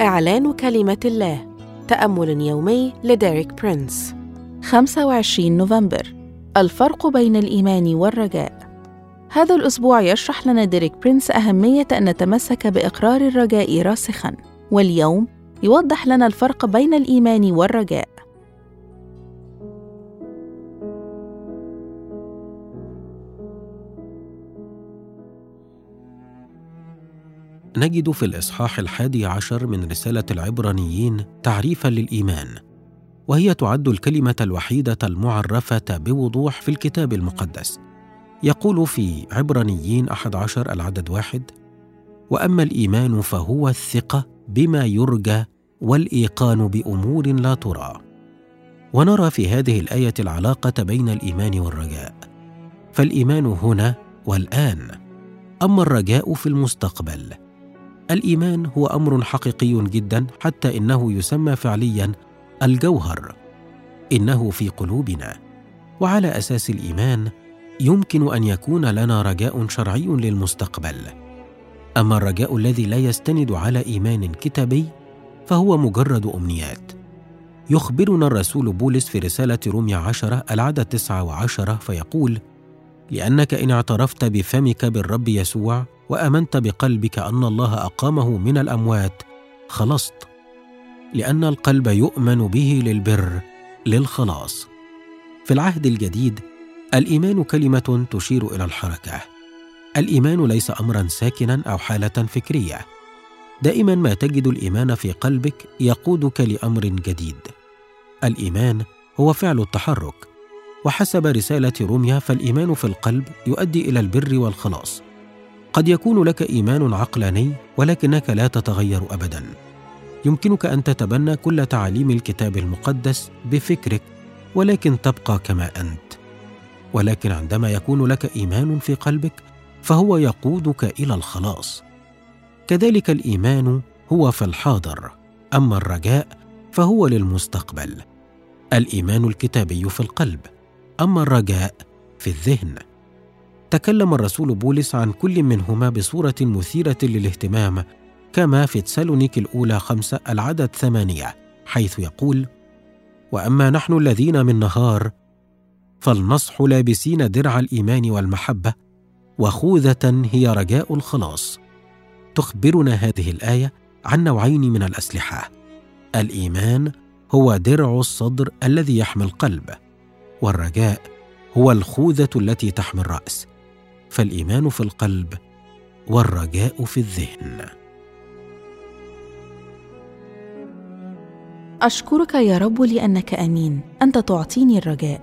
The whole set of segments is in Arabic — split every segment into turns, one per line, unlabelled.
إعلان كلمة الله تأمل يومي لديريك برينس.
25 نوفمبر الفرق بين الإيمان والرجاء. هذا الأسبوع يشرح لنا ديريك برينس أهمية أن نتمسك بإقرار الرجاء راسخاً واليوم يوضح لنا الفرق بين الإيمان والرجاء.
نجد في الإصحاح الحادي عشر من رسالة العبرانيين تعريفا للإيمان وهي تعد الكلمة الوحيدة المعرفة بوضوح في الكتاب المقدس. يقول في عبرانيين أحد عشر العدد واحد وأما الإيمان فهو الثقة بما يرجى والإيقان بأمور لا ترى. ونرى في هذه الآية العلاقة بين الإيمان والرجاء. فالإيمان هنا والآن أما الرجاء في المستقبل الإيمان هو أمر حقيقي جدا حتى إنه يسمى فعليا الجوهر إنه في قلوبنا. وعلى أساس الإيمان يمكن أن يكون لنا رجاء شرعي للمستقبل. أما الرجاء الذي لا يستند على إيمان كتابي فهو مجرد أمنيات. يخبرنا الرسول بولس في رسالة روميا عشرة العدد تسعة وعشرة فيقول لأنك إن اعترفت بفمك بالرب يسوع وآمنت بقلبك أن الله أقامه من الأموات. خلصت. لأن القلب يؤمن به للبر للخلاص. في العهد الجديد الإيمان كلمة تشير إلى الحركة. الإيمان ليس امرا ساكنا أو حالة فكرية. دائما ما تجد الإيمان في قلبك يقودك لأمر جديد. الإيمان هو فعل التحرك. وحسب رسالة روميا فالإيمان في القلب يؤدي إلى البر والخلاص. قد يكون لك إيمان عقلاني ولكنك لا تتغير ابدا. يمكنك أن تتبنى كل تعاليم الكتاب المقدس بفكرك ولكن تبقى كما أنت. ولكن عندما يكون لك إيمان في قلبك فهو يقودك إلى الخلاص. كذلك الإيمان هو في الحاضر أما الرجاء فهو للمستقبل. الإيمان الكتابي في القلب أما الرجاء في الذهن. تكلم الرسول بولس عن كل منهما بصورة مثيرة للاهتمام كما في تسالونيك الأولى خمسة العدد ثمانية حيث يقول وأما نحن الذين من نهار فلنصح لابسين درع الإيمان والمحبة وخوذة هي رجاء الخلاص. تخبرنا هذه الآية عن نوعين من الأسلحة. الإيمان هو درع الصدر الذي يحمي القلب والرجاء هو الخوذة التي تحمي الرأس. فالإيمان في القلب والرجاء في الذهن.
أشكرك يا رب لأنك أمين. أنت تعطيني الرجاء.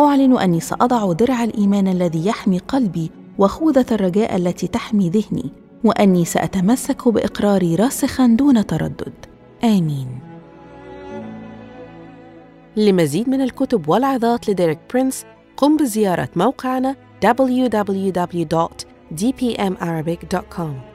أعلن أني سأضع درع الإيمان الذي يحمي قلبي وخوذة الرجاء التي تحمي ذهني وأني سأتمسك بإقراري راسخا دون تردد. آمين.
لمزيد من الكتب والعظات لديريك برينس قم بزيارة موقعنا www.dpmarabic.com